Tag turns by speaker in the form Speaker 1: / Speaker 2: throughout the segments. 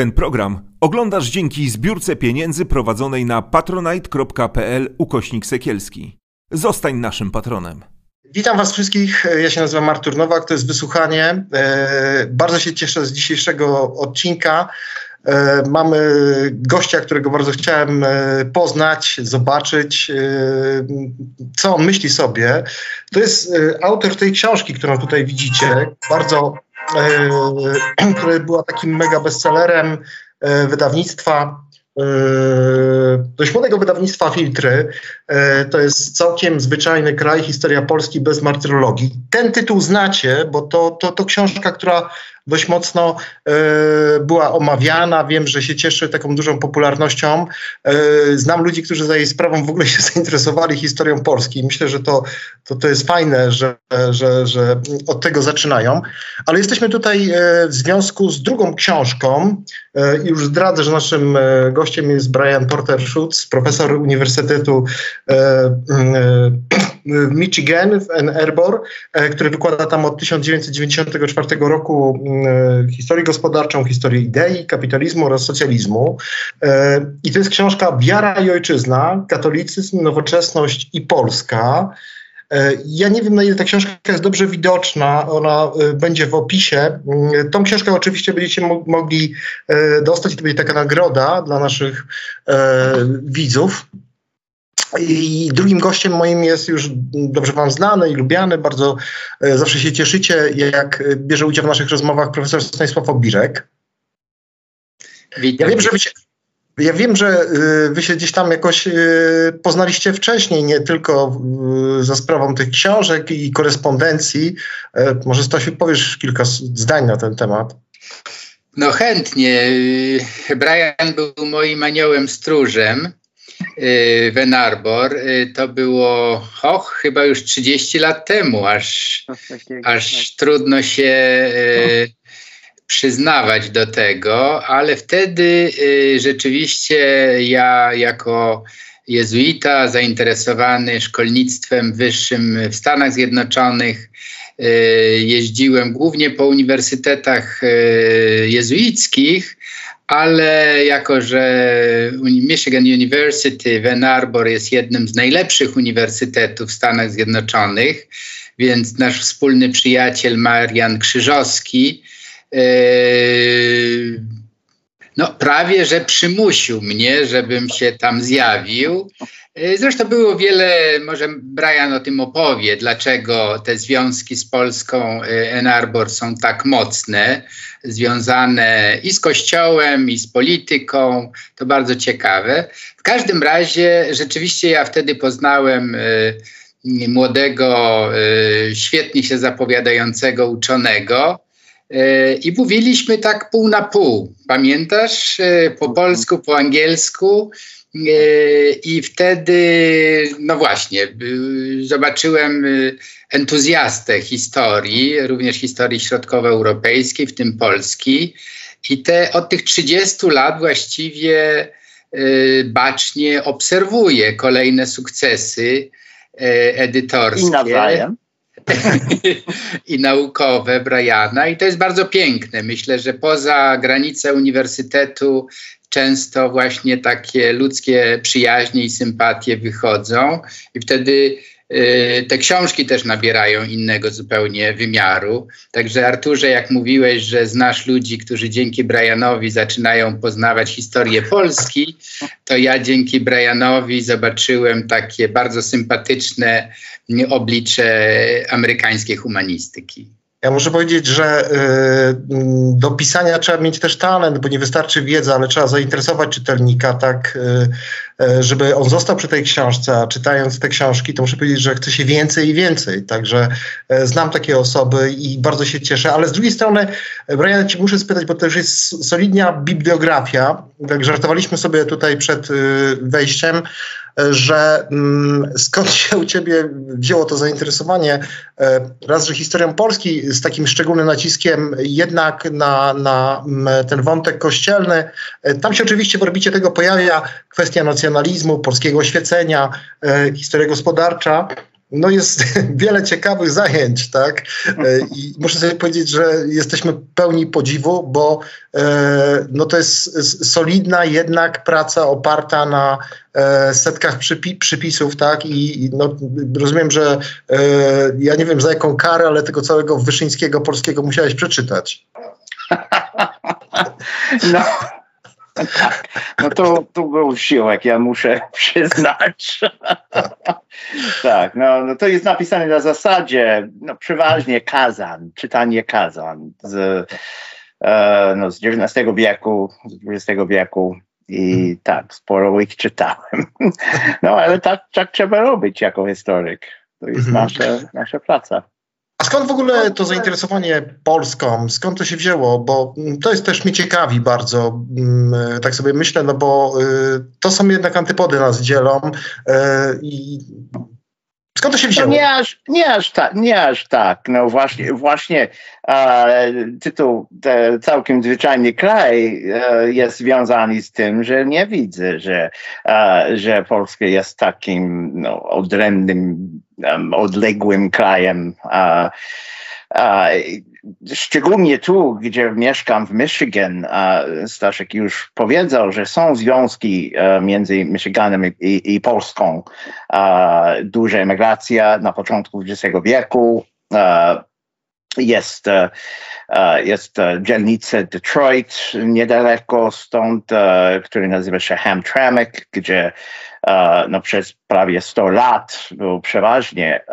Speaker 1: Ten program oglądasz dzięki zbiórce pieniędzy prowadzonej na patronite.pl ukośnik sekielski. Zostań naszym patronem.
Speaker 2: Witam Was wszystkich. Ja się nazywam Artur Nowak, to jest wysłuchanie. E, bardzo się cieszę z dzisiejszego odcinka. E, mamy gościa, którego bardzo chciałem e, poznać, zobaczyć, co on myśli sobie. To jest autor tej książki, którą tutaj widzicie. Bardzo która była takim mega bestsellerem e, wydawnictwa e, dość młodego wydawnictwa Filtry. To jest całkiem zwyczajny kraj, historia Polski bez martyrologii. Ten tytuł znacie, bo to, to, to książka, która dość mocno e, była omawiana. Wiem, że się cieszy taką dużą popularnością. E, znam ludzi, którzy za jej sprawą w ogóle się zainteresowali historią Polski. Myślę, że to, to, to jest fajne, że, że, że od tego zaczynają. Ale jesteśmy tutaj e, w związku z drugą książką. I już zdradzę, że naszym gościem jest Brian Porter Schutz, profesor Uniwersytetu w Michigan, w Ann Arbor, który wykłada tam od 1994 roku E, historię gospodarczą, historię idei, kapitalizmu oraz socjalizmu. E, I to jest książka Wiara i Ojczyzna, katolicyzm, nowoczesność i Polska. E, ja nie wiem, na ile ta książka jest dobrze widoczna, ona będzie w opisie. Tą książkę oczywiście będziecie mogli dostać to będzie taka nagroda dla naszych widzów. I drugim gościem moim jest już dobrze Wam znany i lubiany, bardzo e, zawsze się cieszycie, jak bierze udział w naszych rozmowach profesor Stanisław Obirek. Witam. Ja wiem, że wy się, ja wiem, że e, wy się gdzieś tam jakoś e, poznaliście wcześniej, nie tylko za sprawą tych książek i korespondencji. Może Stasiu powiesz kilka zdań na ten temat.
Speaker 3: No chętnie. Brian był moim aniołem stróżem Wen y, y, to było och, chyba już 30 lat temu, aż, aż trudno się y, przyznawać do tego, ale wtedy rzeczywiście ja jako jezuita zainteresowany szkolnictwem wyższym w Stanach Zjednoczonych jeździłem głównie po uniwersytetach jezuickich, ale jako, że Michigan University w Ann Arbor jest jednym z najlepszych uniwersytetów w Stanach Zjednoczonych, więc nasz wspólny przyjaciel Marian Krzyżowski yy, no, prawie że przymusił mnie, żebym się tam zjawił. E, zresztą było wiele, może Brian o tym opowie, dlaczego te związki z Polską e, Ann Arbor są tak mocne, związane i z kościołem, i z polityką. To bardzo ciekawe. W każdym razie rzeczywiście ja wtedy poznałem y, młodego, y, świetnie się zapowiadającego uczonego. I mówiliśmy tak pół na pół. Pamiętasz? Po mhm. polsku, po angielsku. E, I wtedy, no właśnie, zobaczyłem y, entuzjastę historii, również historii środkowoeuropejskiej, w tym Polski. I te, od tych 30 lat właściwie y, bacznie obserwuję kolejne sukcesy e, edytorskie. I
Speaker 2: nawzajem.
Speaker 3: I naukowe Briana. I to jest bardzo piękne. Myślę, że poza granicę uniwersytetu często właśnie takie ludzkie przyjaźnie i sympatie wychodzą i wtedy te książki też nabierają innego zupełnie wymiaru. Także Arturze, jak mówiłeś, że znasz ludzi, którzy dzięki Brianowi zaczynają poznawać historię Polski, to ja dzięki Brianowi zobaczyłem takie bardzo sympatyczne oblicze amerykańskiej humanistyki.
Speaker 2: Ja muszę powiedzieć, że y, do pisania trzeba mieć też talent, bo nie wystarczy wiedza, ale trzeba zainteresować czytelnika, tak, y, y, żeby on został przy tej książce, a czytając te książki, to muszę powiedzieć, że chce się więcej i więcej. Także znam takie osoby i bardzo się cieszę, ale z drugiej strony, Brian, ci muszę spytać, bo to już jest solidna bibliografia. Tak żartowaliśmy sobie tutaj przed wejściem, że mm, skąd się u ciebie wzięło to zainteresowanie e, raz, że historią Polski z takim szczególnym naciskiem jednak na, na mm, ten wątek kościelny. E, tam się oczywiście w orbicie tego pojawia kwestia nacjonalizmu, polskiego oświecenia, e, historia gospodarcza. no jest wiele ciekawych zajęć, tak? I muszę sobie powiedzieć, że jesteśmy pełni podziwu, bo no to jest solidna jednak praca oparta na setkach przypi przypisów, tak? I no, rozumiem, że ja nie wiem za jaką karę, ale tego całego Wyszyńskiego polskiego musiałeś przeczytać.
Speaker 4: No. No to, to był siłek, ja muszę przyznać. tak, no, no to jest napisane na zasadzie, no przeważnie kazan, czytanie kazan z, e, no, z XIX wieku, z XX wieku i tak, sporo ich czytałem. no ale tak, tak trzeba robić jako historyk. To jest mhm. nasza, nasza praca.
Speaker 2: A skąd w ogóle to zainteresowanie Polską? Skąd to się wzięło? Bo to jest też mnie ciekawi bardzo, mm, tak sobie myślę, no bo y, to są jednak antypody nas dzielą y, i Skąd to się wzięło?
Speaker 4: No nie, aż, nie, aż tak, nie aż tak. No właśnie, właśnie e, tytuł e, Całkiem Zwyczajny Kraj e, jest związany z tym, że nie widzę, że, e, że Polska jest takim no, odrębnym, odległym krajem. E, Szczególnie tu, gdzie mieszkam w Michigan, Staszek już powiedział, że są związki e, między Michiganem i, i Polską. Duża emigracja na początku XX wieku. Jest, e, e, jest dzielnica Detroit niedaleko stąd, który nazywa się Hamtramck, gdzie no, przez prawie 100 lat był przeważnie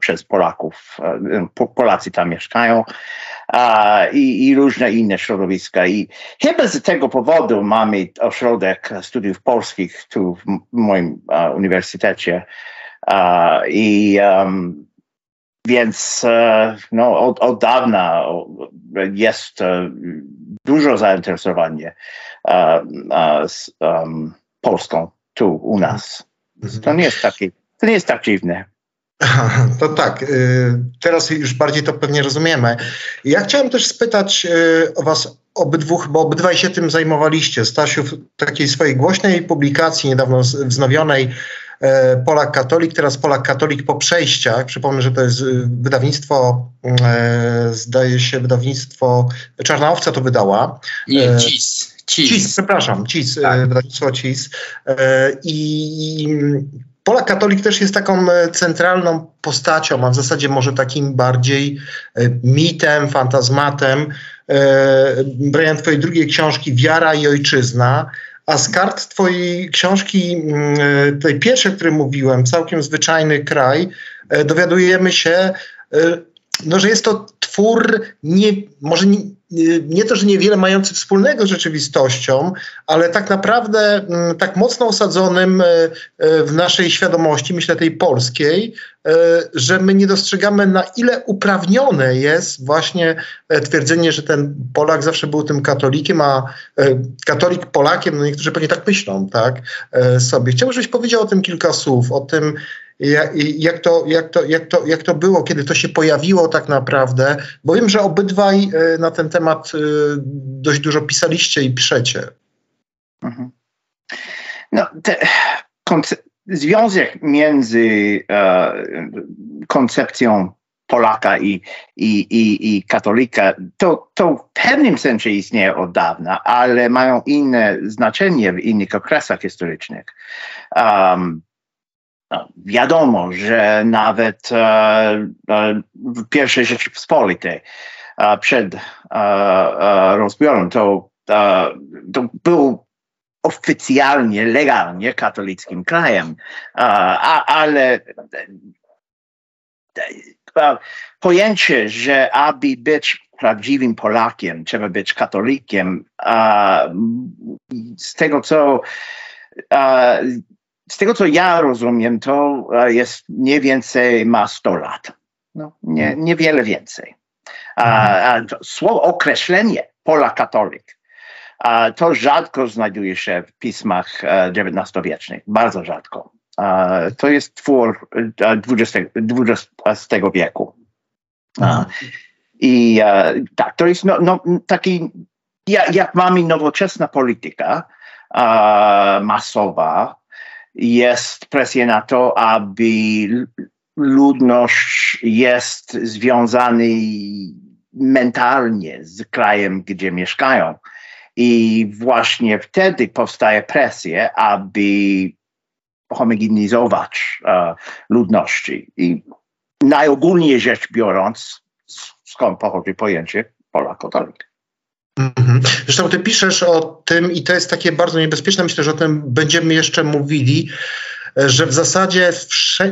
Speaker 4: przez Polaków, Polacy tam mieszkają i, i różne inne środowiska. I chyba z tego powodu mamy ośrodek studiów polskich tu w moim uniwersytecie. I więc e, no, od, od dawna jest e, dużo zainteresowanie Polską tu u nas. Mhm. To nie jest taki, to nie jest tak dziwne.
Speaker 2: To tak, y, teraz już bardziej to pewnie rozumiemy. Ja chciałem też spytać y, o Was obydwu, bo obydwaj się tym zajmowaliście. Stasiu w takiej swojej głośnej publikacji niedawno wznowionej e, Polak Katolik, teraz Polak Katolik po przejściach. Przypomnę, że to jest y, wydawnictwo, e, zdaje się, wydawnictwo Czarna Owca to wydała.
Speaker 3: Nie, e, CIS.
Speaker 2: CIS. Przepraszam, CIS, tak. wydawnictwo CIS. I Polak katolik też jest taką e, centralną postacią, a w zasadzie może takim bardziej e, mitem, fantazmatem. E, Brian, twojej drugiej książki Wiara i Ojczyzna, a z kart twojej książki, mm, tej pierwszej, o której mówiłem, Całkiem Zwyczajny Kraj, dowiadujemy się, no, że jest to twór nie, może nie, nie to, że niewiele mający wspólnego z rzeczywistością, ale tak naprawdę mm, tak mocno osadzonym e, e, w naszej świadomości, myślę tej polskiej, e, że my nie dostrzegamy na ile uprawnione jest właśnie twierdzenie, że ten Polak zawsze był tym katolikiem, a katolik Polakiem, no niektórzy pewnie tak myślą, tak, sobie. Chciałbym, żebyś powiedział o tym kilka słów, o tym, jak to, jak, to, jak, to, jak to było, kiedy to się pojawiło tak naprawdę, bo wiem, że obydwaj e, na ten temat e, dość dużo pisaliście i piszecie. Mhm.
Speaker 4: No, te, związek między e, koncepcją Polaka i, i, i, i katolika, to, to w pewnym sensie istnieje od dawna, ale mają inne znaczenie w innych okresach historycznych. Um, no, wiadomo, że nawet e, e, w pierwszej Rzeczypospolitej e, przed rozbiorem to, to był oficjalnie, legalnie katolickim krajem, ale pojęcie, że aby być prawdziwym Polakiem, trzeba być katolikiem, z tego co z tego co ja rozumiem, to e, jest mniej więcej ma 100 lat. No, nie, mhm. niewiele więcej. A, a słowo, określenie Pola katolik a, to rzadko znajduje się w pismach XIX-wiecznych, e, bardzo rzadko. A, to jest twór XX, e, XX wieku. Mhm. I tak, to jest no, no, taki, jak, jak mamy nowoczesna polityka masowa, jest presja na to, aby ludność jest związany mentalnie z krajem, gdzie mieszkają. I właśnie wtedy powstaje presja, aby homogenizować uh, ludności. I najogólniej rzecz biorąc, skąd pochodzi pojęcie Polak katolik.
Speaker 2: Mhm. Zresztą ty piszesz o tym i to jest takie bardzo niebezpieczne, myślę, że o tym będziemy jeszcze mówili, że w zasadzie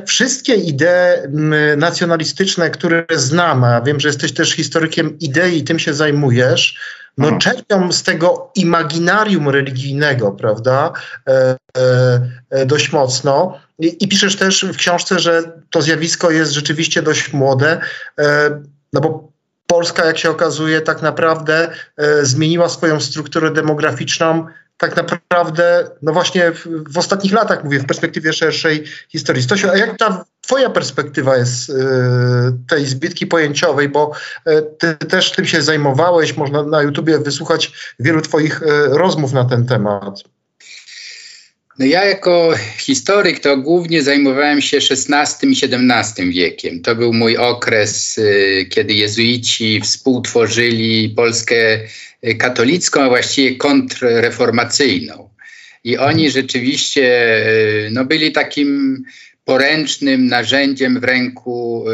Speaker 2: wszystkie idee nacjonalistyczne, które znamy, a wiem, że jesteś też historykiem idei i tym się zajmujesz, no mhm. czerpią z tego imaginarium religijnego, prawda, e, e, dość mocno. I, I, piszesz też w książce, że to zjawisko jest rzeczywiście dość młode, e, no bo Polska, jak się okazuje, tak naprawdę e, zmieniła swoją strukturę demograficzną tak naprawdę, no właśnie w, w, ostatnich latach, mówię, w perspektywie szerszej historii. Stosiu, a jak ta twoja perspektywa jest y, tej zbitki pojęciowej, bo y, ty też tym się zajmowałeś, można na YouTubie wysłuchać wielu twoich y, rozmów na ten temat.
Speaker 3: No ja jako historyk to głównie zajmowałem się XVI i XVII wiekiem. To był mój okres, kiedy jezuici współtworzyli Polskę katolicką, a właściwie kontrreformacyjną. I oni rzeczywiście no, byli takim poręcznym narzędziem w ręku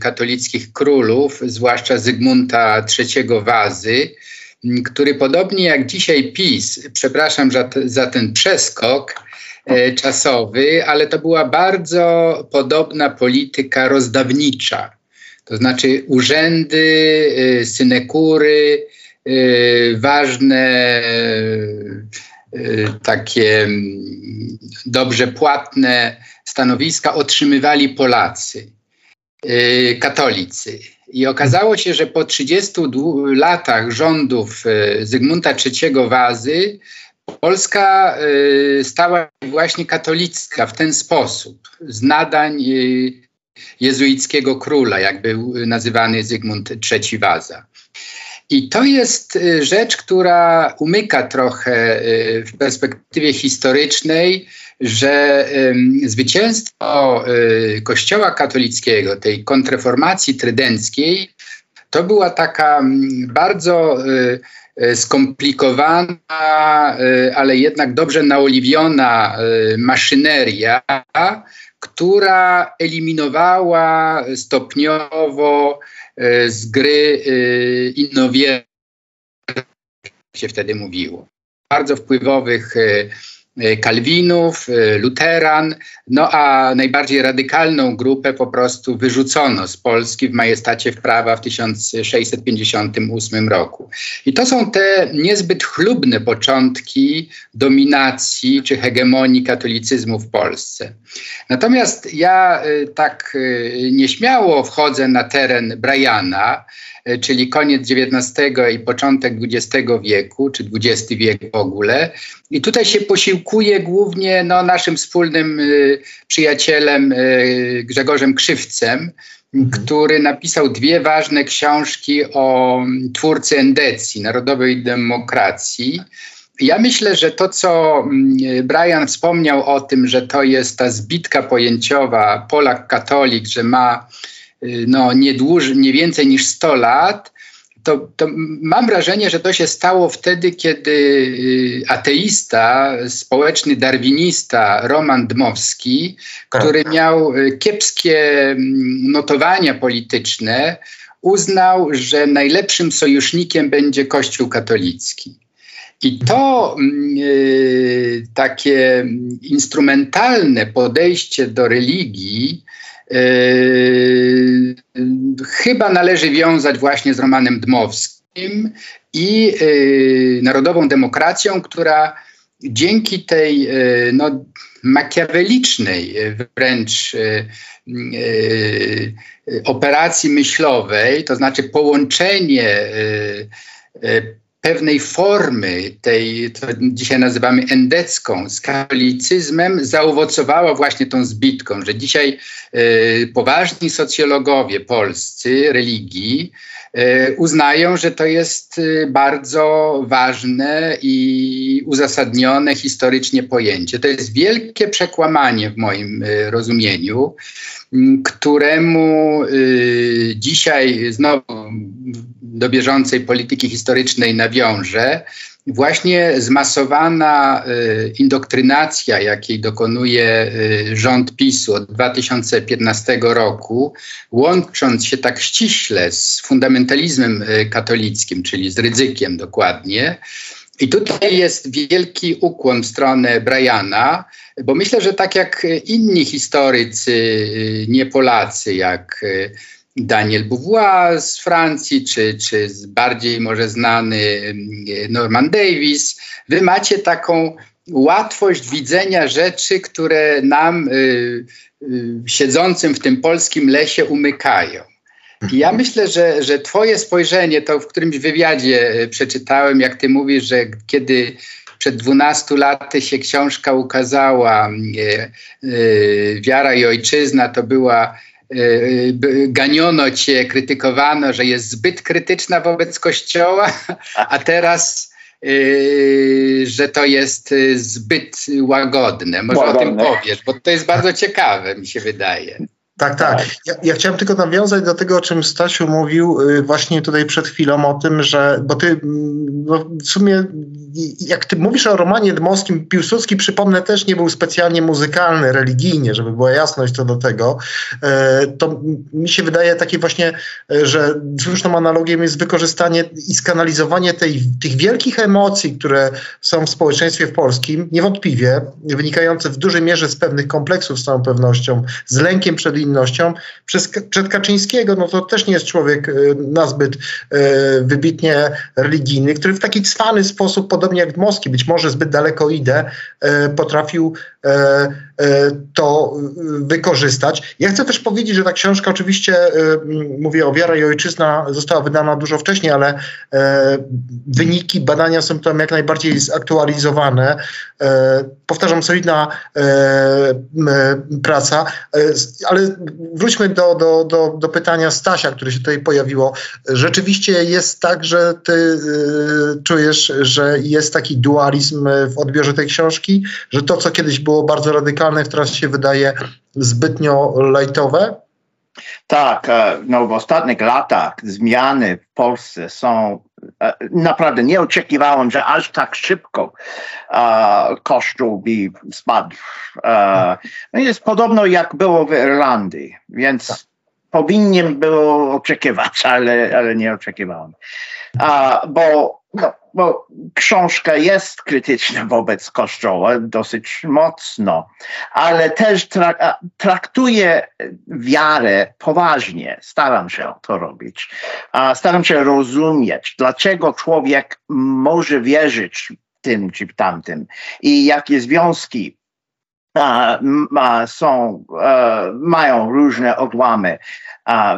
Speaker 3: katolickich królów, zwłaszcza Zygmunta III Wazy, który podobnie jak dzisiaj PiS, przepraszam za, za ten przeskok e, czasowy, ale to była bardzo podobna polityka rozdawnicza. To znaczy urzędy, e, synekury, e, ważne takie dobrze płatne stanowiska otrzymywali Polacy, katolicy. I okazało się, że po 30 latach rządów e, Zygmunta III Wazy Polska e, stała właśnie katolicka w ten sposób, z nadań e, jezuickiego króla, jak był nazywany Zygmunt III Waza. I to jest rzecz, która umyka trochę w perspektywie historycznej że zwycięstwo y, Kościoła katolickiego, tej kontreformacji trydenckiej, to była taka bardzo y, y, skomplikowana, ale jednak dobrze naoliwiona maszyneria, która eliminowała stopniowo z gry innowiernych, się wtedy mówiło. Bardzo wpływowych Kalwinów, e, Luteran, no a najbardziej radykalną grupę po prostu wyrzucono z Polski w majestacie prawa w 1658 roku. I to są te niezbyt chlubne początki dominacji czy hegemonii katolicyzmu w Polsce. Natomiast ja e, tak nieśmiało wchodzę na teren Briana, czyli koniec XIX i początek XX wieku, czy XX wiek w ogóle. I tutaj się posiłkuje głównie no, naszym wspólnym y, przyjacielem y, Grzegorzem Krzywcem, mhm. który napisał dwie ważne książki o twórcy endecji, narodowej demokracji. Ja myślę, że to, co Brian wspomniał o tym, że to jest ta zbitka pojęciowa Polak-katolik, że ma Y, no, nie, dłuż, nie więcej niż 100 lat, to, to, mam wrażenie, że to się stało wtedy, kiedy y, ateista, społeczny darwinista Roman Dmowski, tak. który miał y, kiepskie mm, notowania polityczne, uznał, że najlepszym sojusznikiem będzie Kościół katolicki. I to y, takie instrumentalne podejście do religii chyba należy wiązać właśnie z Romanem Dmowskim i yy, narodową demokracją, która dzięki tej yy, no, makiawelicznej wręcz operacji myślowej, to znaczy połączenie pewnej formy, tej, to dzisiaj nazywamy endecką, z katolicyzmem zaowocowało właśnie tą zbitką, że dzisiaj y, poważni socjologowie polscy religii y, uznają, że to jest y, bardzo ważne i uzasadnione historycznie pojęcie. To jest wielkie przekłamanie w moim rozumieniu, któremu dzisiaj znowu do bieżącej polityki historycznej nawiążę, właśnie zmasowana y, indoktrynacja, jakiej dokonuje y, rząd PiSu od 2015 roku, łącząc się tak ściśle z fundamentalizmem y, katolickim, czyli z ryzykiem dokładnie, i tutaj jest wielki ukłon w stronę Briana, bo myślę, że tak jak inni historycy, nie Polacy, jak Daniel Beauvoir z Francji, czy, czy bardziej może znany Norman Davis, wy macie taką łatwość widzenia rzeczy, które nam y, y, siedzącym w tym polskim lesie umykają. I ja myślę, że, że Twoje spojrzenie, to w którymś wywiadzie y, przeczytałem, jak Ty mówisz, że kiedy przed 12 laty się książka ukazała, y, y, Wiara i Ojczyzna, to była ganiono cię, krytykowano, że jest zbyt krytyczna wobec Kościoła, a teraz e, że to jest zbyt łagodne. Może łagodne. o tym powiesz, bo to jest bardzo ciekawe, mi się wydaje.
Speaker 2: Tak, tak. tak. Ja, ja, chciałem tylko nawiązać do tego, o czym Stasiu mówił y, właśnie tutaj przed chwilą, o tym, że, bo ty no w sumie, jak ty mówisz o romanie dmowskim, Piłsudski, przypomnę, też nie był specjalnie muzykalny, religijnie, żeby była jasność co do tego, e, to mi się wydaje takie właśnie, e, że słuszną analogią jest wykorzystanie i skanalizowanie tej, tych wielkich emocji, które są w społeczeństwie polskim, niewątpliwie wynikające w dużej mierze z pewnych kompleksów z całą pewnością, z lękiem przed Przez, przed Kaczyńskiego, no to też nie jest człowiek e, nazbyt e, wybitnie religijny, który w taki cwany sposób, podobnie jak w Moskwie, być może zbyt daleko idę, e, potrafił to wykorzystać. Ja chcę też powiedzieć, że ta książka oczywiście, mówię o Wiara i Ojczyzna, została wydana dużo wcześniej, ale wyniki badania są tam jak najbardziej zaktualizowane. Powtarzam, solidna praca, ale wróćmy do, do, do, do pytania Stasia, które się tutaj pojawiło. Rzeczywiście jest tak, że ty czujesz, że jest taki dualizm w odbiorze tej książki, że to, co kiedyś było bardzo radykalne, teraz się wydaje zbytnio lajtowe?
Speaker 4: Tak, e, no w ostatnich latach zmiany w Polsce są e, naprawdę nie oczekiwałem, że aż tak szybko uh, Kościół spadł. Uh, jest podobno jak było w Irlandii, więc tak. powinien było oczekiwać, ale, ale nie oczekiwałem. Uh, bo no, bo książka jest krytyczna wobec Kościoła dosyć mocno, ale też traktuje wiarę poważnie. Staram się to robić. Staram się rozumieć, dlaczego człowiek może wierzyć tym czy tamtym i jakie związki są, e, mają różne odłamy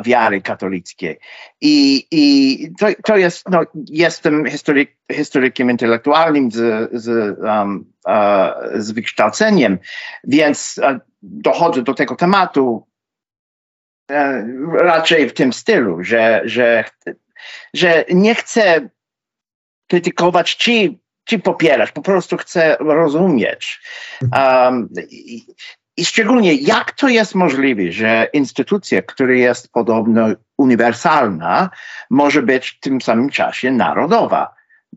Speaker 4: wiary katolickiej. I, i to, to jest, no, jestem historyk, historykiem intelektualnym z, z, um, z wykształceniem, więc dochodzę do tego tematu e, raczej w tym stylu, że, że, że nie chcę krytykować ci czy popierać, po prostu chcę rozumieć. Um, i, i, szczególnie jak to jest możliwe, że instytucja, która jest podobno uniwersalna, może być w tym samym czasie narodowa.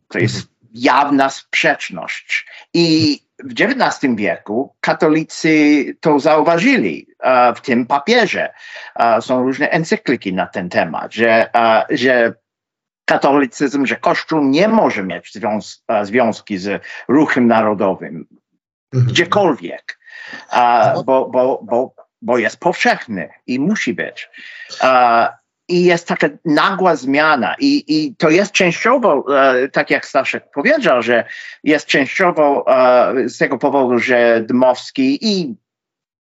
Speaker 4: To jest mhm. jawna sprzeczność. I w XIX wieku katolicy to zauważyli, w tym papierze. Są różne encykliki na ten temat, że, że katolicyzm, że Kościół nie może mieć związ e, związki z ruchem narodowym mhm. gdziekolwiek, bo, bo, bo, bo jest powszechny i musi być. I jest taka nagła zmiana, i, i to jest częściowo, e, tak jak Staszek powiedział, że jest częściowo e, z tego powodu, że Dmowski i,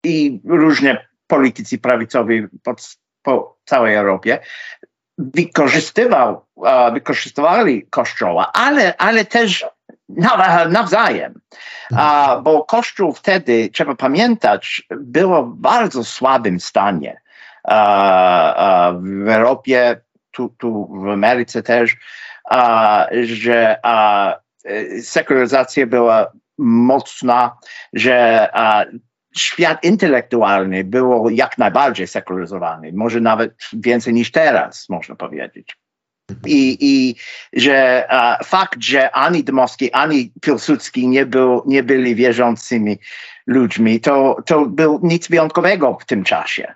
Speaker 4: i różne politycy prawicowi po, po całej Europie wykorzystywał, wykorzystywali Kościoła, ale, ale też nawzajem. Bo Kościół wtedy, trzeba pamiętać, był w bardzo słabym stanie. W Europie, tu, tu w Ameryce też, że sekularyzacja była mocna, że świat intelektualny był jak najbardziej sekularyzowany, może nawet więcej niż teraz, można powiedzieć. I, i że uh, fakt, że ani Dmowski, ani Pilsudski nie, był, nie byli wierzącymi ludźmi, to, to był nic wyjątkowego w tym czasie.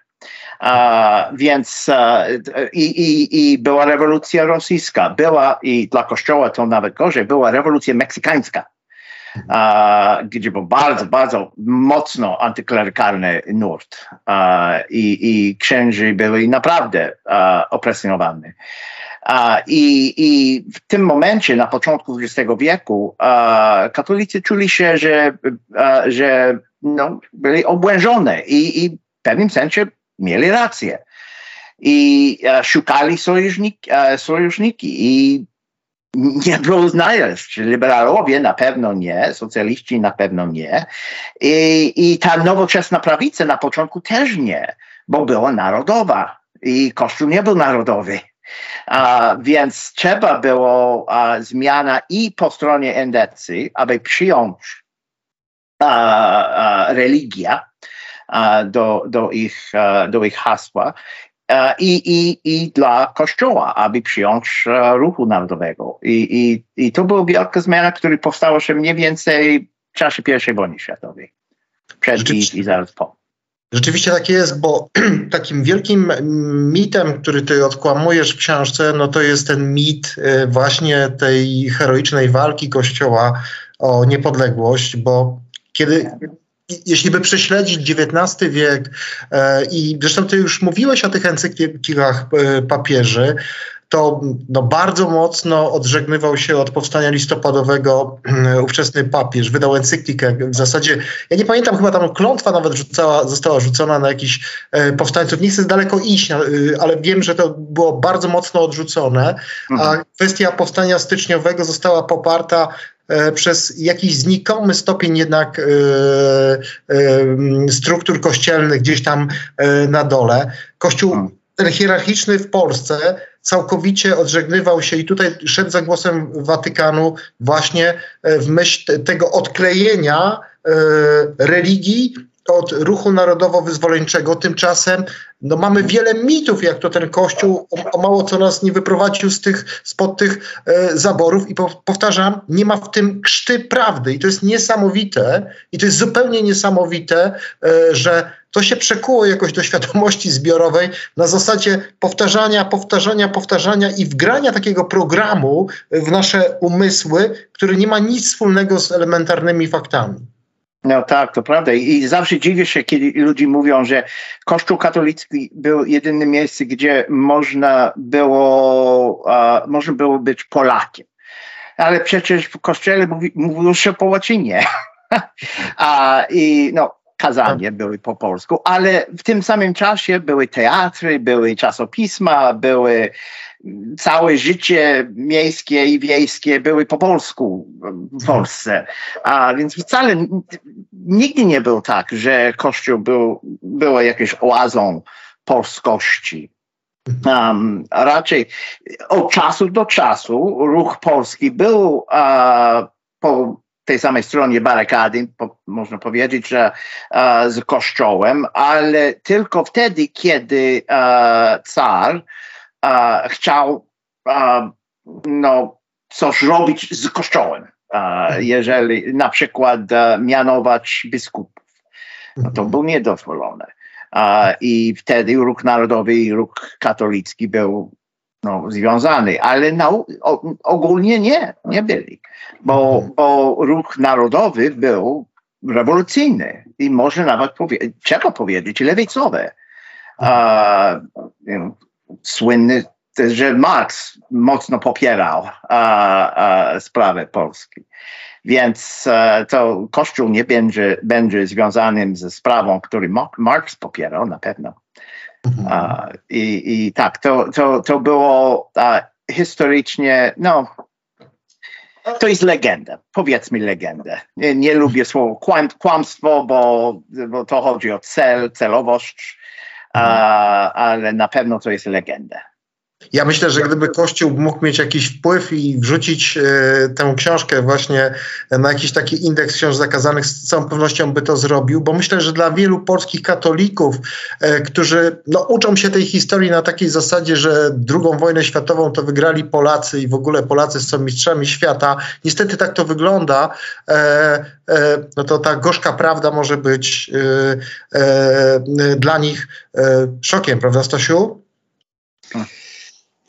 Speaker 4: Uh, więc uh, i, i, i była rewolucja rosyjska, była i dla Kościoła to nawet gorzej, była rewolucja meksykańska gdzie był bardzo, bardzo mocno antyklerykalny nurt i, i księży byli naprawdę opresjonowani. I, I w tym momencie, na początku XX wieku, katolicy czuli się, że, że no, byli obłężone i, i w pewnym sensie mieli rację. I szukali sojusznik, sojušniki i nie było znaleźć. Liberalowie na pewno nie, socjaliści na pewno nie. I, I ta nowoczesna prawica na początku też nie, bo była narodowa i Kościół nie był narodowy. A, więc trzeba było a, zmiana i po stronie endecy, aby przyjąć a, religia do, do, ich, do ich hasła i, i, i dla Kościoła, aby przyjąć e, ruchu narodowego. I, i, I to była wielka zmiana, która powstała się mniej więcej w czasie I wojny światowej. Przed i, i zaraz po.
Speaker 2: Rzeczywiście tak jest, bo takim wielkim mitem, który ty odkłamujesz w książce, no to jest ten mit e, właśnie tej heroicznej walki Kościoła o niepodległość, bo kiedy jeśli by prześledzić XIX wiek e, i zresztą ty już mówiłeś o tych encyklikach e, papieży, to no, bardzo mocno odżegnywał się od powstania listopadowego e, ówczesny papież. Wydał encyklikę w zasadzie, ja nie pamiętam, chyba tam klątwa nawet rzucała, została rzucona na jakichś e, powstańców. Nie chcę daleko iść, e, ale wiem, że to było bardzo mocno odrzucone, a mhm. kwestia powstania styczniowego została poparta przez jakiś znikomy stopień jednak e, e, struktur kościelnych gdzieś tam na dole. Kościół hmm. ten hierarchiczny w Polsce całkowicie odżegnywał się i tutaj szedł za głosem Watykanu właśnie w myśl tego odklejenia religii od ruchu narodowo-wyzwoleńczego. Tymczasem no, mamy wiele mitów, jak to ten Kościół o, o mało co nas nie wyprowadził z tych, spod tych e, zaborów i po, powtarzam, nie ma w tym krzty prawdy i to jest niesamowite i to jest zupełnie niesamowite, e, że to się przekuło jakoś do świadomości zbiorowej na zasadzie powtarzania, powtarzania, powtarzania i wgrania takiego programu w nasze umysły, który nie ma nic wspólnego z elementarnymi faktami.
Speaker 4: No tak, to prawda. I zawsze dziwię się, kiedy ludzie mówią, że Kościół katolicki był jedynym miejscem, gdzie można było, uh, można było być Polakiem. Ale przecież w kościele mówi, mówiło się po łacinie. A, I no, kazanie były po polsku, ale w tym samym czasie były teatry, były czasopisma, były całe życie miejskie i wiejskie były po polsku w Polsce. A więc wcale nigdy nie było tak, że Kościół był, był jakąś oazą polskości. Um, raczej od czasu do czasu ruch polski był uh, po tej samej stronie barykady, po, można powiedzieć, że uh, z kościołem, ale tylko wtedy, kiedy uh, car chciał no, coś robić z Kościołem, jeżeli na przykład mianować biskupów. No to był niedozwolone. I wtedy ruch narodowy i ruch katolicki był no, związany, ale na, ogólnie nie, nie byli, bo, mhm. bo ruch narodowy był rewolucyjny i może nawet powie, trzeba powiedzieć lewicowy. Uh, słynny, że Marx mocno popierał a, a, sprawę Polski. Więc a, e, to Kościół nie będzie, będzie związanym ze sprawą, którą Marx popierał na pewno. Mhm. I, I tak, to, to, to było historycznie, no, to jest legenda, powiedzmy legendę. Nie, nie lubię słowa kłam, kłamstwo, bo, bo to chodzi o cel, celowość. Ale na pewno to jest legenda.
Speaker 2: Ja myślę, że gdyby Kościół mógł mieć jakiś wpływ i wrzucić e, tę książkę właśnie na jakiś taki indeks książ zakazanych, z całą pewnością by to zrobił, bo myślę, że dla wielu polskich katolików, e, którzy no, uczą się tej historii na takiej zasadzie, że drugą wojnę światową to wygrali Polacy i w ogóle Polacy są mistrzami świata, niestety tak to wygląda, e, e no to ta gorzka prawda może być e, dla nich szokiem, prawda Stasiu?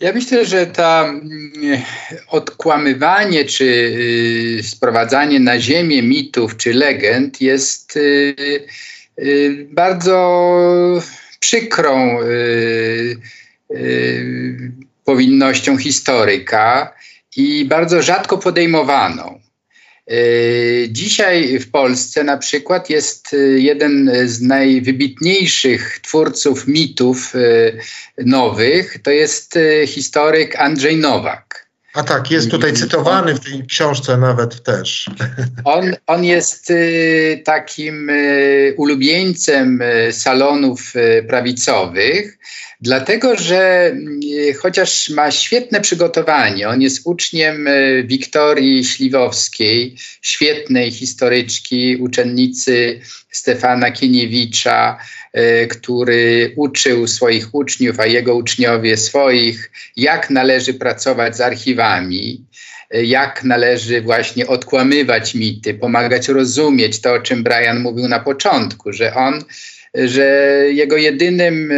Speaker 3: Ja myślę, że to mm, odkłamywanie czy y, sprowadzanie na ziemię mitów czy legend jest y, y, bardzo przykrą powinnością historyka i bardzo rzadko podejmowaną. E, dzisiaj w Polsce na przykład jest e, jeden z najwybitniejszych twórców mitów e, nowych, to jest historyk Andrzej Nowak.
Speaker 2: A tak, jest tutaj cytowany w tej książce nawet też.
Speaker 3: On, on jest takim ulubieńcem salonów prawicowych Dlatego, że e, chociaż ma świetne przygotowanie, on jest uczniem e, Wiktorii Śliwowskiej, świetnej historyczki, uczennicy Stefana Kieniewicza, e, który uczył swoich uczniów, a jego uczniowie swoich, jak należy pracować z archiwami jak należy właśnie odkłamywać mity, pomagać rozumieć to, o czym Brian mówił na początku, że on że jego jedynym e,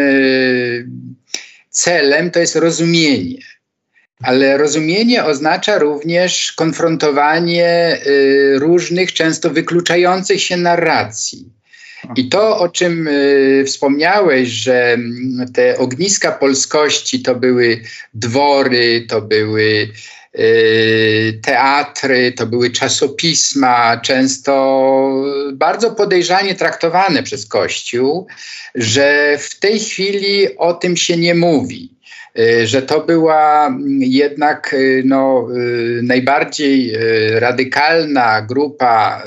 Speaker 3: celem to jest rozumienie. Ale rozumienie oznacza również konfrontowanie e, różnych, często wykluczających się narracji. I to, o czym y, wspomniałeś, że te ogniska polskości to były dwory, to były teatry, to były czasopisma, często bardzo podejrzanie traktowane przez Kościół, że w tej chwili o tym się nie mówi. y, że to była jednak y, no, najbardziej radykalna grupa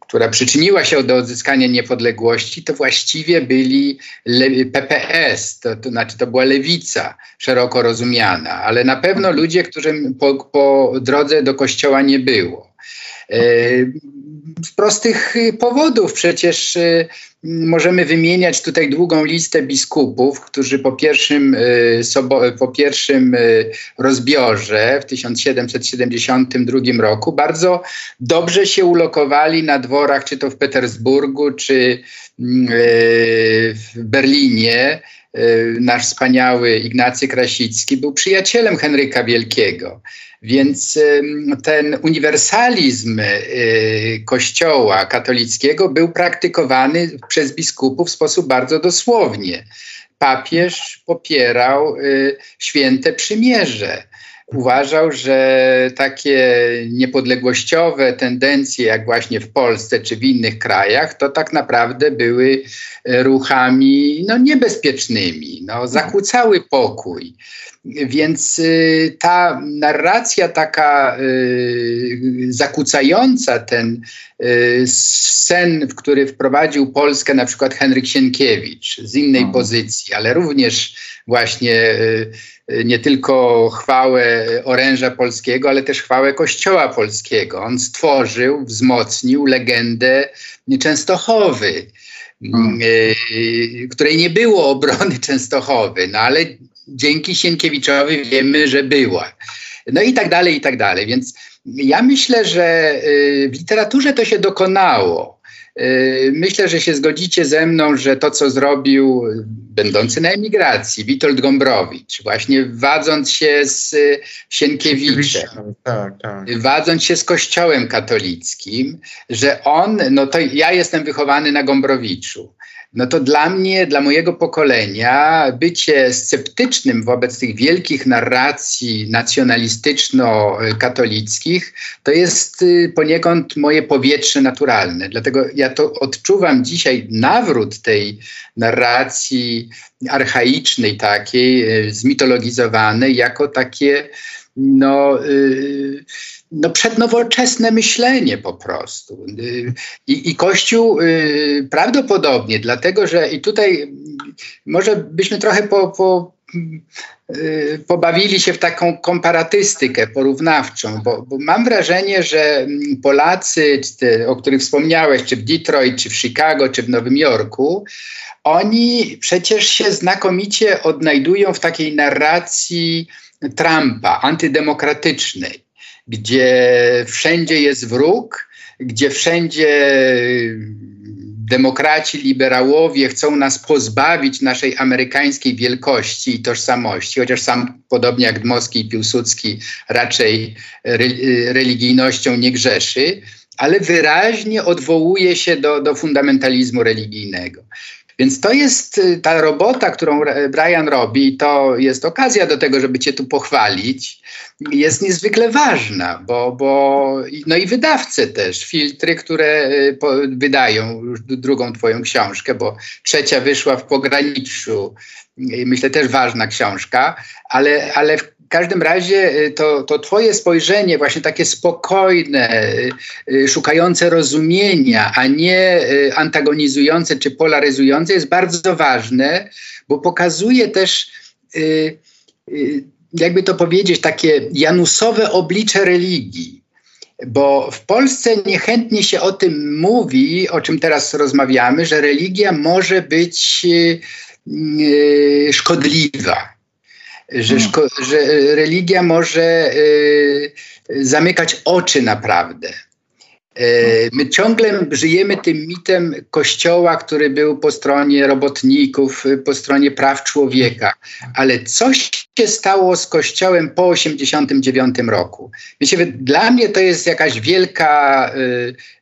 Speaker 3: która przyczyniła się do odzyskania niepodległości, to właściwie byli PPS, to, to znaczy to była lewica szeroko rozumiana, ale na pewno ludzie, którym po, po drodze do kościoła nie było. Z prostych powodów przecież e, Możemy wymieniać tutaj długą listę biskupów, którzy po pierwszym, e, po pierwszym rozbiorze w 1772 roku bardzo dobrze się ulokowali na dworach, czy to w Petersburgu, czy mm, w Berlinie. Nasz wspaniały Ignacy Krasicki był przyjacielem Henryka Wielkiego. Więc ten uniwersalizm y, Kościoła katolickiego był praktykowany przez biskupów w sposób bardzo dosłownie. Papież popierał y, święte przymierze uważał, że takie niepodległościowe tendencje, jak właśnie w Polsce czy w innych krajach, to tak naprawdę były ruchami no, niebezpiecznymi, no, zakłócały pokój. Więc y, ta narracja taka y, zakłócająca ten y, sen, w który wprowadził Polskę na przykład Henryk Sienkiewicz z innej mhm. pozycji, ale również właśnie nie tylko chwałę oręża polskiego, ale też chwałę kościoła polskiego. On stworzył, wzmocnił legendę Częstochowy. Hmm. której nie było obrony Częstochowy, no ale dzięki Sienkiewiczowi wiemy, że była. No i tak dalej, i tak dalej. Więc ja myślę, że y, w literaturze to się dokonało. Y, myślę, że się zgodzicie ze mną, że to, co zrobił będący na emigracji Witold Gombrowicz, właśnie wadząc się z Sienkiewiczem, tak, tak. wadząc się z Kościołem katolickim, że on, no to ja jestem wychowany na Gombrowiczu, no to dla mnie, dla mojego pokolenia, bycie sceptycznym wobec tych wielkich narracji nacjonalistyczno-katolickich to jest y, poniekąd moje powietrze naturalne. Dlatego ja to odczuwam dzisiaj nawrót tej narracji archaicznej, takiej, y, zmitologizowanej, jako takie no, yy, no przednowoczesne myślenie po prostu. I, i Kościół yy, prawdopodobnie, dlatego że i tutaj może byśmy trochę po, po yy, pobawili się w taką komparatystykę porównawczą, bo, bo, mam wrażenie, że Polacy, o których wspomniałeś, czy w Detroit, czy w Chicago, czy w Nowym Jorku, oni przecież się znakomicie odnajdują w takiej narracji Trumpa, antydemokratycznej, gdzie wszędzie jest wróg, gdzie wszędzie demokraci, liberałowie chcą nas pozbawić naszej amerykańskiej wielkości i tożsamości, chociaż sam, podobnie jak Dmowski i Piłsudski, raczej religijnością nie grzeszy, ale wyraźnie odwołuje się do, do fundamentalizmu religijnego. Więc to jest y, ta robota, którą Brian robi, to jest okazja do tego, żeby cię tu pochwalić, jest niezwykle ważna, bo, bo no i wydawcy też, filtry, które y, wydają już drugą twoją książkę, bo trzecia wyszła w pograniczu, myślę też ważna książka, ale, ale w każdym razie y, to, to Twoje spojrzenie, właśnie takie spokojne, y, y, szukające rozumienia, a nie antagonizujące czy polaryzujące, jest bardzo ważne, bo pokazuje też, jakby to powiedzieć, takie janusowe oblicze religii. Bo w Polsce niechętnie się o tym mówi, o czym teraz rozmawiamy, że religia może być szkodliwa że, mm. że religia może y, zamykać oczy naprawdę. Y, my ciągle żyjemy tym mitem kościoła, który był po stronie robotników, po stronie praw człowieka, ale coś się stało z kościołem po 1989 roku. Myślę, dla mnie to jest jakaś wielka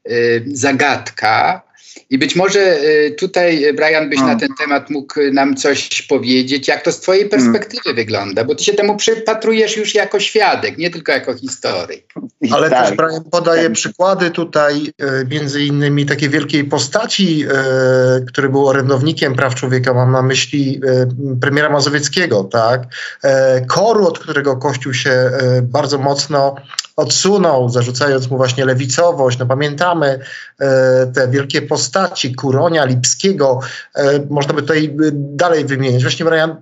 Speaker 3: y, zagadka, i być może y, tutaj, y, Brian, byś na ten temat mógł nam coś powiedzieć, jak to z Twojej hmm. perspektywy hmm. wygląda, bo Ty się temu przypatrujesz już jako świadek, nie tylko jako historyk.
Speaker 2: Ale tak. też Brian podaje tak. przykłady tutaj, y, między innymi takiej wielkiej postaci, który był orędownikiem praw człowieka, mam na myśli premiera Mazowieckiego, tak? Koru, od którego Kościół się bardzo mocno odsunął, zarzucając mu właśnie lewicowość. No pamiętamy e, te wielkie postaci Kuronia, Lipskiego, e, można by tutaj e, dalej wymienić. Właśnie Brian,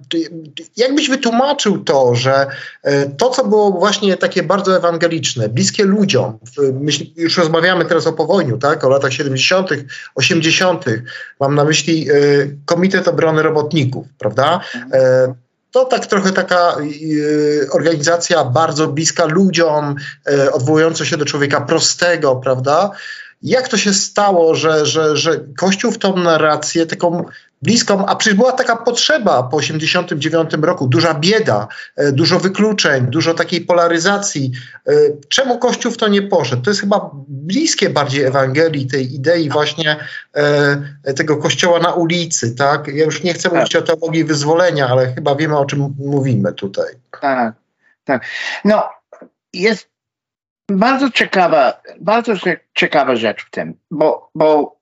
Speaker 2: jak byś wytłumaczył to, że e, to, co było właśnie takie bardzo ewangeliczne, bliskie ludziom, myśl, już rozmawiamy teraz o powojniu, tak, o latach 70., 80., mam na myśli e, Komitet Obrony Robotników, prawda? E, to tak trochę taka y, organizacja bardzo bliska ludziom, y, odwołująca się do człowieka prostego, prawda? Jak to się stało, że, że, że Kościół w tą narrację taką bliską, a przecież była taka potrzeba po 89 roku, duża bieda, e, dużo wykluczeń, dużo takiej polaryzacji. E, czemu Kościół w to nie poszedł? To jest chyba bliskie bardziej Ewangelii, tej idei właśnie e, tego Kościoła na ulicy, tak? Ja już nie chcę tak. mówić o teologii wyzwolenia, ale chyba wiemy, o czym mówimy tutaj.
Speaker 4: Tak, tak. No, jest bardzo ciekawa, bardzo ciekawa rzecz w tym, bo, bo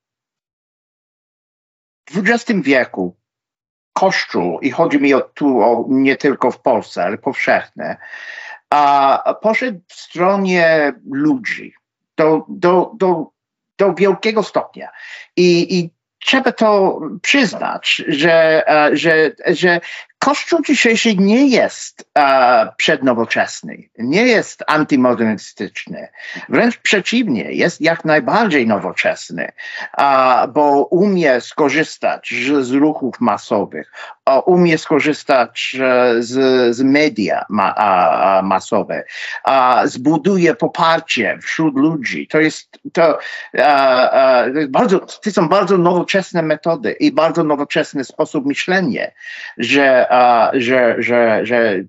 Speaker 4: w XX wieku Kościół, i chodzi mi o, tu o, nie tylko w Polsce, ale powszechne, a poszedł w stronie ludzi do, do, do, do wielkiego stopnia. I, i trzeba to przyznać, że, e, że, że Kościół dzisiejszy nie jest e, przednowoczesny, nie jest antymodernistyczny. Wręcz przeciwnie, jest jak najbardziej nowoczesny, e, bo umie skorzystać z, z ruchów masowych, e, umie skorzystać z, z media ma, a, masowe, zbuduje poparcie wśród ludzi. To jest, to, bardzo, to są bardzo nowoczesne metody i bardzo nowoczesny sposób myślenia, że że, że, że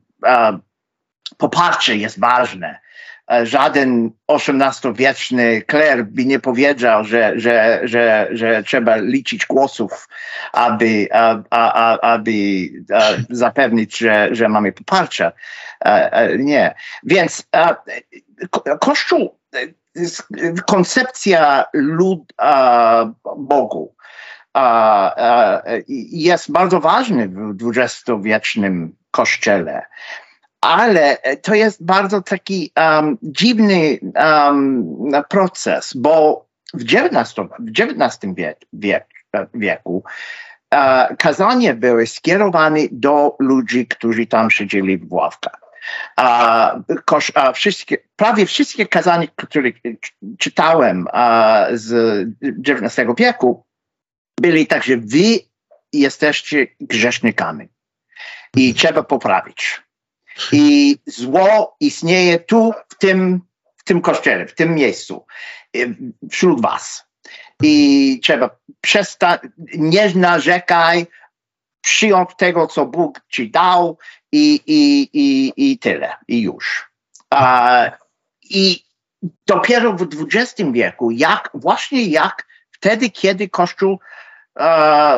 Speaker 4: poparcie jest ważne e, żaden XVIII-wieczny kler by nie powiedział, że, że, że, że trzeba liczyć głosów, aby, a, aby zapewnić, że, że mamy poparcie. Nie. Więc Kościół, koncepcja lud Bogu jest bardzo ważny w XX-wiecznym kościele ale to jest bardzo taki um, dziwny um, proces, bo w XIX, w XIX wiek, wiek, wieku uh, kazania były skierowane do ludzi, którzy tam siedzieli w ławkach. Uh, kosz, uh, wszystkie, prawie wszystkie kazania, które czytałem z XIX wieku, byli tak, że wy jesteście grzesznikami i trzeba poprawić. I zło istnieje tu, w tym, w tym kościele, w tym miejscu, wśród was. I trzeba przestać, nie narzekaj, przyjąć tego, co Bóg ci dał i, i, i, i tyle, i już. Uh, I dopiero w XX wieku, jak, właśnie jak wtedy, kiedy Kościół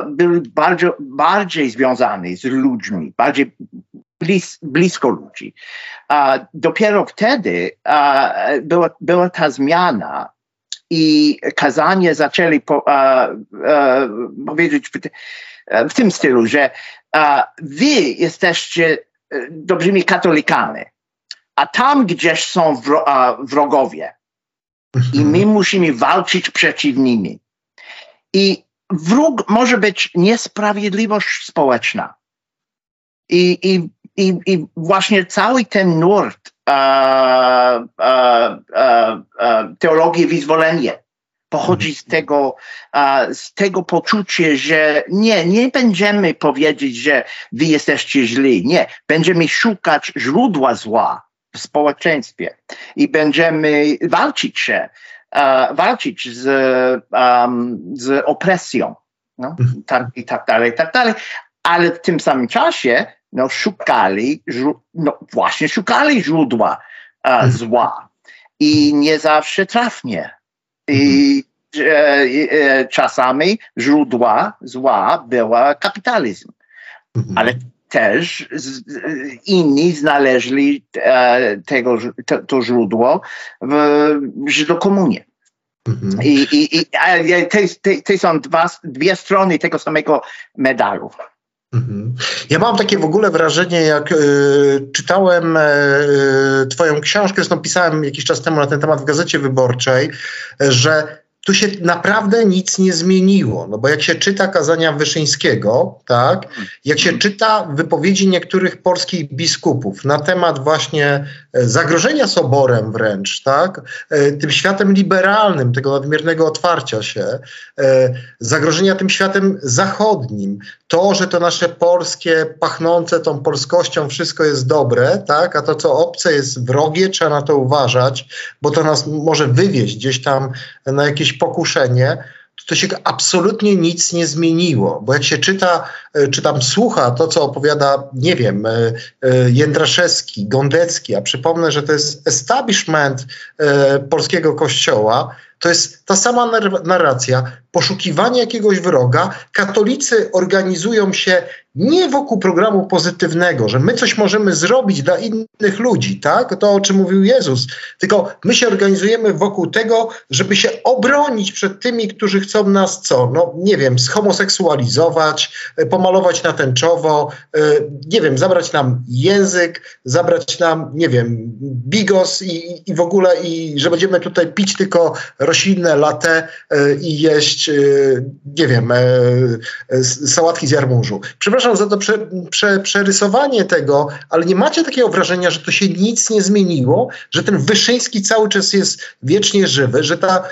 Speaker 4: był bardziej, bardziej związany z ludźmi, bardziej blis, blisko ludzi. Dopiero wtedy była, była ta zmiana i kazanie zaczęli po, uh, powiedzieć w, w, tym stylu, że wy jesteście dobrymi katolikami, a tam gdzieś są wro, wrogowie i my musimy walczyć przeciw nimi. I wróg może być niesprawiedliwość społeczna. I, i i, i właśnie cały ten nurt uh, uh, uh, teologii wyzwolenia pochodzi z tego, z tego poczucia, że nie, nie będziemy powiedzieć, że wy jesteście źli. Nie, będziemy szukać źródła zła w społeczeństwie i będziemy walczyć się, walczyć z, z opresją. No, mhm. tak, I tak dalej, i tak dalej. Ale w tym samym czasie no, szukali, no, właśnie szukali źródła uh, zła i nie zawsze trafnie. I e, e, czasami źródła zła była kapitalizm, mhm. ale też z, inni znaleźli e, tego, to, to źródło w Żydokomunie. Mhm. I, i, i te, są dwa, dwie strony tego samego medalu.
Speaker 2: Mhm. Ja mam takie w ogóle wrażenie, jak y, czytałem y, Twoją książkę, zresztą pisałem jakiś czas temu na ten temat w gazecie wyborczej, że tu się naprawdę nic nie zmieniło. No bo jak się czyta kazania Wyszyńskiego, tak, jak się czyta wypowiedzi niektórych polskich biskupów na temat właśnie e, zagrożenia soborem wręcz, tak, e, tym światem liberalnym, tego nadmiernego otwarcia się, e, zagrożenia tym światem zachodnim, to, że to nasze polskie, pachnące tą polskością wszystko jest dobre, tak, a to, co obce jest wrogie, trzeba na to uważać, bo to nas może wywieźć gdzieś tam na jakieś pokuszenie, to, się absolutnie nic nie zmieniło, bo jak się czyta, e, czy tam słucha to, co opowiada, nie wiem, e, e, Jędraszewski, Gondecki, a przypomnę, że to jest establishment polskiego kościoła, to jest ta sama narracja, poszukiwanie jakiegoś wroga. Katolicy organizują się nie wokół programu pozytywnego, że my coś możemy zrobić dla innych ludzi, tak? To, o czym mówił Jezus. Tylko my się organizujemy wokół tego, żeby się obronić przed tymi, którzy chcą nas co? No, nie wiem, zhomoseksualizować, e, pomalować na tęczowo, e, nie wiem, zabrać nam język, zabrać nam, nie wiem, bigos i, i w ogóle, i że będziemy tutaj pić tylko roślinne latte e, i jeść, nie wiem, sałatki z jarmużu. Przepraszam, za to prze, prze, przerysowanie tego, ale nie macie takiego wrażenia, że to się nic nie zmieniło, że ten Wyszyński cały czas jest wiecznie żywy, że ta,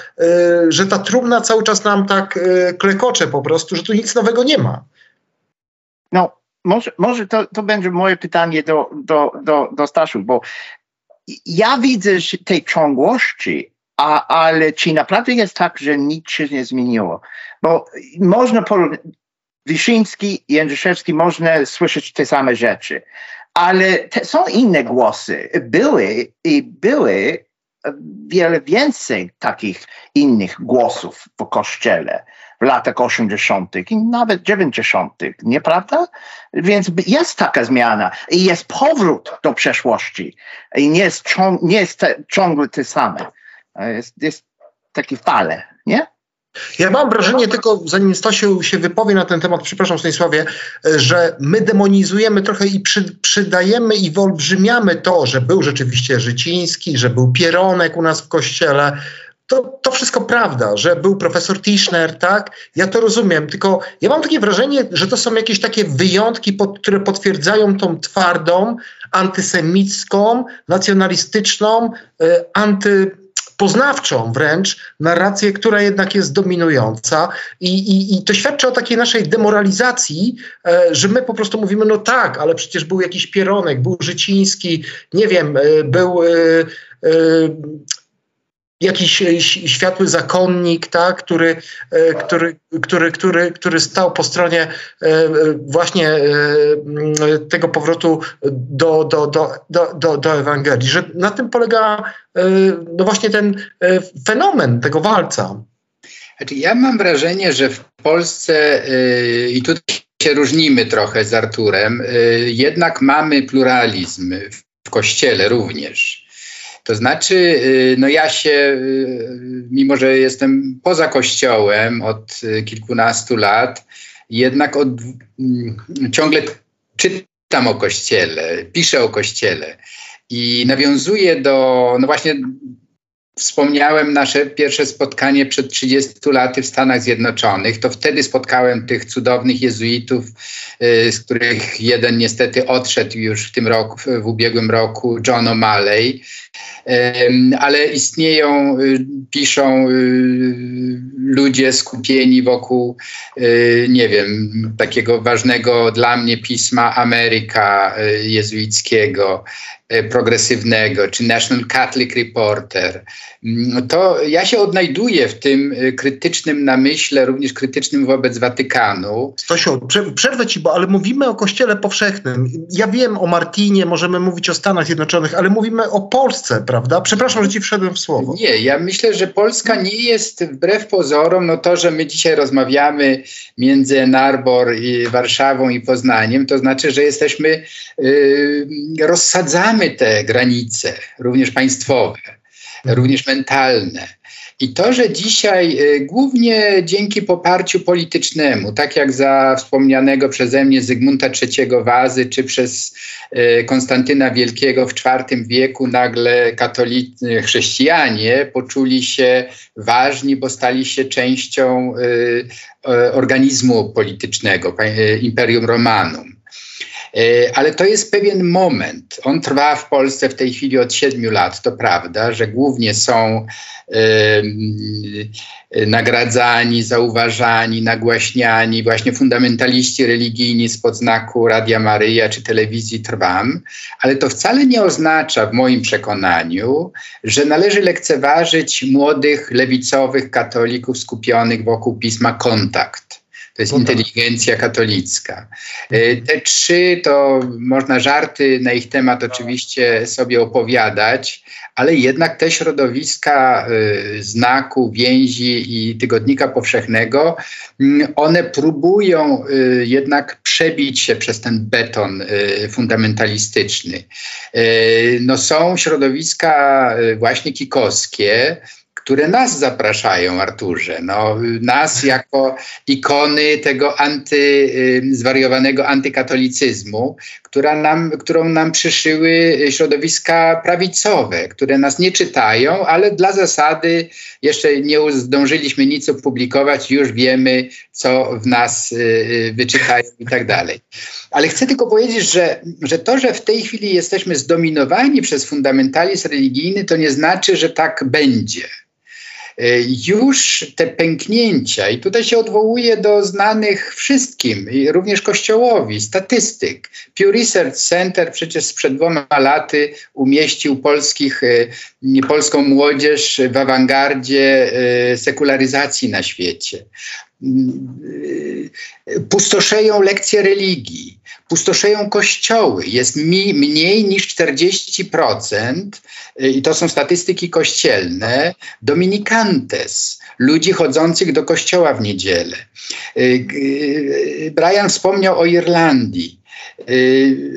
Speaker 2: że ta trumna cały czas nam tak klekocze po prostu, że tu nic nowego nie ma.
Speaker 4: No, może, może to, to będzie moje pytanie do, do, do, do Staszu, bo ja widzę tej ciągłości, a, ale czy naprawdę jest tak, że nic się nie zmieniło? Bo można porównać, Wiszyński Jędrzejewski można słyszeć te same rzeczy. Ale te, są inne głosy. Były i były wiele więcej takich innych głosów w kościele w latach 80. i nawet 90., nieprawda? Więc jest taka zmiana i jest powrót do przeszłości i nie jest, ciąg, nie jest te, ciągle te same. Jest, jest takie fale, nie?
Speaker 2: Ja mam wrażenie, tylko zanim Stasiu się wypowie na ten temat, przepraszam Stanisławie, że my demonizujemy trochę i przy, przydajemy i wyolbrzymiamy to, że był rzeczywiście Życiński, że był Pieronek u nas w kościele. To, to wszystko prawda, że był profesor Tischner, tak? Ja to rozumiem, tylko ja mam takie wrażenie, że to są jakieś takie wyjątki, pod, które potwierdzają tą twardą, antysemicką, nacjonalistyczną, y, anty poznawczą wręcz narrację, która jednak jest dominująca i, i, i to świadczy o takiej naszej demoralizacji, e, że my po prostu mówimy, no tak, ale przecież był jakiś Pieronek, był Życiński, nie wiem, e, był... E, e jakiś e, światły zakonnik, tak, który, e, który, który, który, który stał po stronie e, właśnie tego powrotu do, do, do, do, do, do Ewangelii, że na tym polega no właśnie ten fenomen tego walca.
Speaker 3: Znaczy, ja mam wrażenie, że w Polsce i tutaj się różnimy trochę z Arturem, jednak mamy pluralizm w Kościele również. To znaczy, y, no ja się, y, mimo że jestem poza kościołem od y, kilkunastu lat, jednak od, mm, ciągle czytam o kościele, piszę o kościele i nawiązuję do, no właśnie Wspomniałem nasze pierwsze spotkanie przed 30 laty w Stanach Zjednoczonych. To wtedy spotkałem tych cudownych jezuitów, z których jeden niestety odszedł już w tym roku, w ubiegłym roku, John O'Malley ale istnieją, y, piszą y, ludzie skupieni wokół, y, nie wiem, takiego ważnego dla mnie pisma Ameryka jezuickiego, progresywnego, czy National Catholic Reporter, mm, to ja się odnajduję w tym krytycznym namyśle, również krytycznym wobec Watykanu.
Speaker 2: Stasiu, przerwę ci, bo ale mówimy o Kościele Powszechnym. Ja wiem o Martinie, możemy mówić o Stanach Zjednoczonych, ale mówimy o Polsce, prawda? Przepraszam, że ci wszedłem w słowo.
Speaker 3: Nie, ja myślę, że Polska nie jest wbrew pozorom, no to, że my dzisiaj rozmawiamy między Narbor i Warszawą i Poznaniem, to znaczy, że jesteśmy, yy, rozsadzamy te granice, również państwowe, również mentalne. I to, że dzisiaj y, głównie dzięki poparciu politycznemu, tak jak za wspomnianego przeze mnie Zygmunta III Wazy, czy przez y, Konstantyna Wielkiego w IV wieku, nagle katolicy, chrześcijanie poczuli się ważni, bo stali się częścią y, organizmu politycznego, Imperium Romanum. Ale to jest pewien moment. On trwa w Polsce w tej chwili od siedmiu lat, to prawda, że głównie są nagradzani, zauważani, nagłaśniani. Właśnie fundamentaliści religijni spod znaku Radia Maryja czy telewizji Trwam, ale to wcale nie oznacza w moim przekonaniu, że należy lekceważyć młodych lewicowych katolików skupionych wokół pisma Kontakt to jest inteligencja katolicka. E, te trzy to można żarty na ich temat oczywiście sobie opowiadać, ale jednak te środowiska y, znaku, więzi i tygodnika powszechnego, y, one próbują y, jednak przebić się przez ten beton fundamentalistyczny. No są środowiska właśnie kikowskie, które nas zapraszają, Arturze. No, nas jako ikony tego anty, zwariowanego antykatolicyzmu, która nam, którą nam przyszyły środowiska prawicowe, które nas nie czytają, ale dla zasady jeszcze nie zdążyliśmy nic opublikować, już wiemy, co w nas y, y, wyczytają i tak dalej. Ale chcę tylko powiedzieć, że, że to, że w tej chwili jesteśmy zdominowani przez fundamentalizm religijny, to nie znaczy, że tak będzie. E, już te pęknięcia, i tutaj się odwołuje do znanych wszystkim, również Kościołowi, statystyk. Pew Research Center przecież sprzed dwoma laty umieścił polskich, e, polską młodzież w awangardzie e, sekularyzacji na świecie. Pustoszeją lekcje religii, pustoszeją kościoły. Jest mi, mniej niż 40%, i to są statystyki kościelne, dominikantes, ludzi chodzących do kościoła w niedzielę. Brian wspomniał o Irlandii.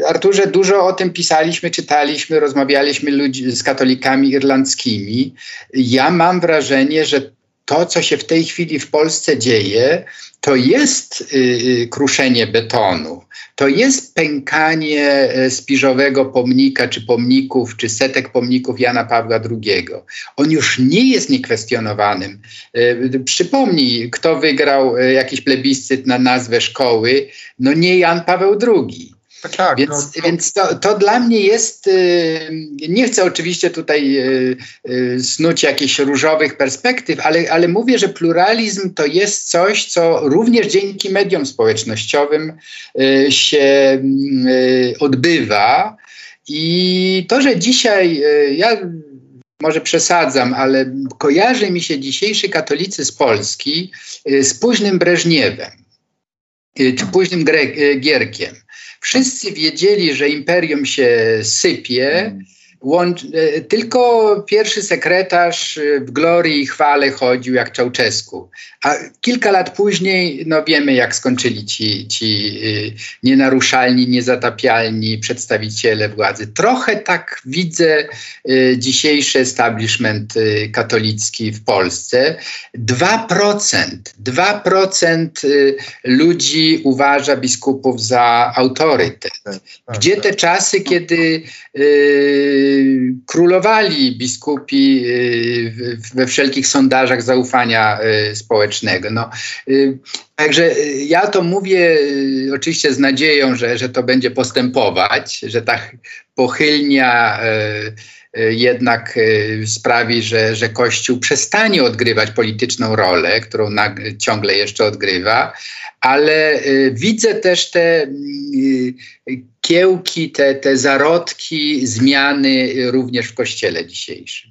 Speaker 3: Arturze, dużo o tym pisaliśmy, czytaliśmy, rozmawialiśmy ludzi, z katolikami irlandzkimi. Ja mam wrażenie, że to, co się w tej chwili w Polsce dzieje, to jest y, y, kruszenie betonu, to jest pękanie e, spiżowego pomnika, czy pomników, czy setek pomników Jana Pawła II. On już nie jest niekwestionowanym. E, przypomnij, kto wygrał e, jakiś plebiscyt na nazwę szkoły, no nie Jan Paweł II. Tak, tak, więc, no, więc to, to, dla mnie jest, y, nie chcę oczywiście tutaj y, y, snuć jakichś różowych perspektyw, ale, ale mówię, że pluralizm to jest coś, co również dzięki mediom społecznościowym się odbywa. I to, że dzisiaj ja może przesadzam, ale kojarzy mi się dzisiejszy katolicy z Polski z późnym Breżniewem czy późnym Gierkiem. Wszyscy wiedzieli, że imperium się sypie. Łącz, e, tylko pierwszy sekretarz e, w glorii i chwale chodził jak Czałczesku. A kilka lat później, no wiemy jak skończyli ci, ci e, nienaruszalni, niezatapialni przedstawiciele władzy. Trochę tak widzę dzisiejszy establishment katolicki w Polsce. 2%, 2% ludzi uważa biskupów za autorytet. Tak, tak, Gdzie te tak. czasy, kiedy królowali biskupi y, we wszelkich sondażach zaufania y, społecznego. No, y, także ja to mówię oczywiście z nadzieją, że, że to będzie postępować, że ta pochylnia jednak sprawi, że, że Kościół przestanie odgrywać polityczną rolę, którą ciągle jeszcze odgrywa, ale widzę też te kiełki, te, te zarodki zmiany również w kościele dzisiejszym.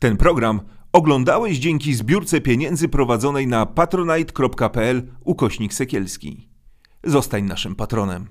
Speaker 1: Ten program oglądałeś dzięki zbiórce pieniędzy prowadzonej na patronite.pl ukośnik sekielski. Zostań naszym patronem.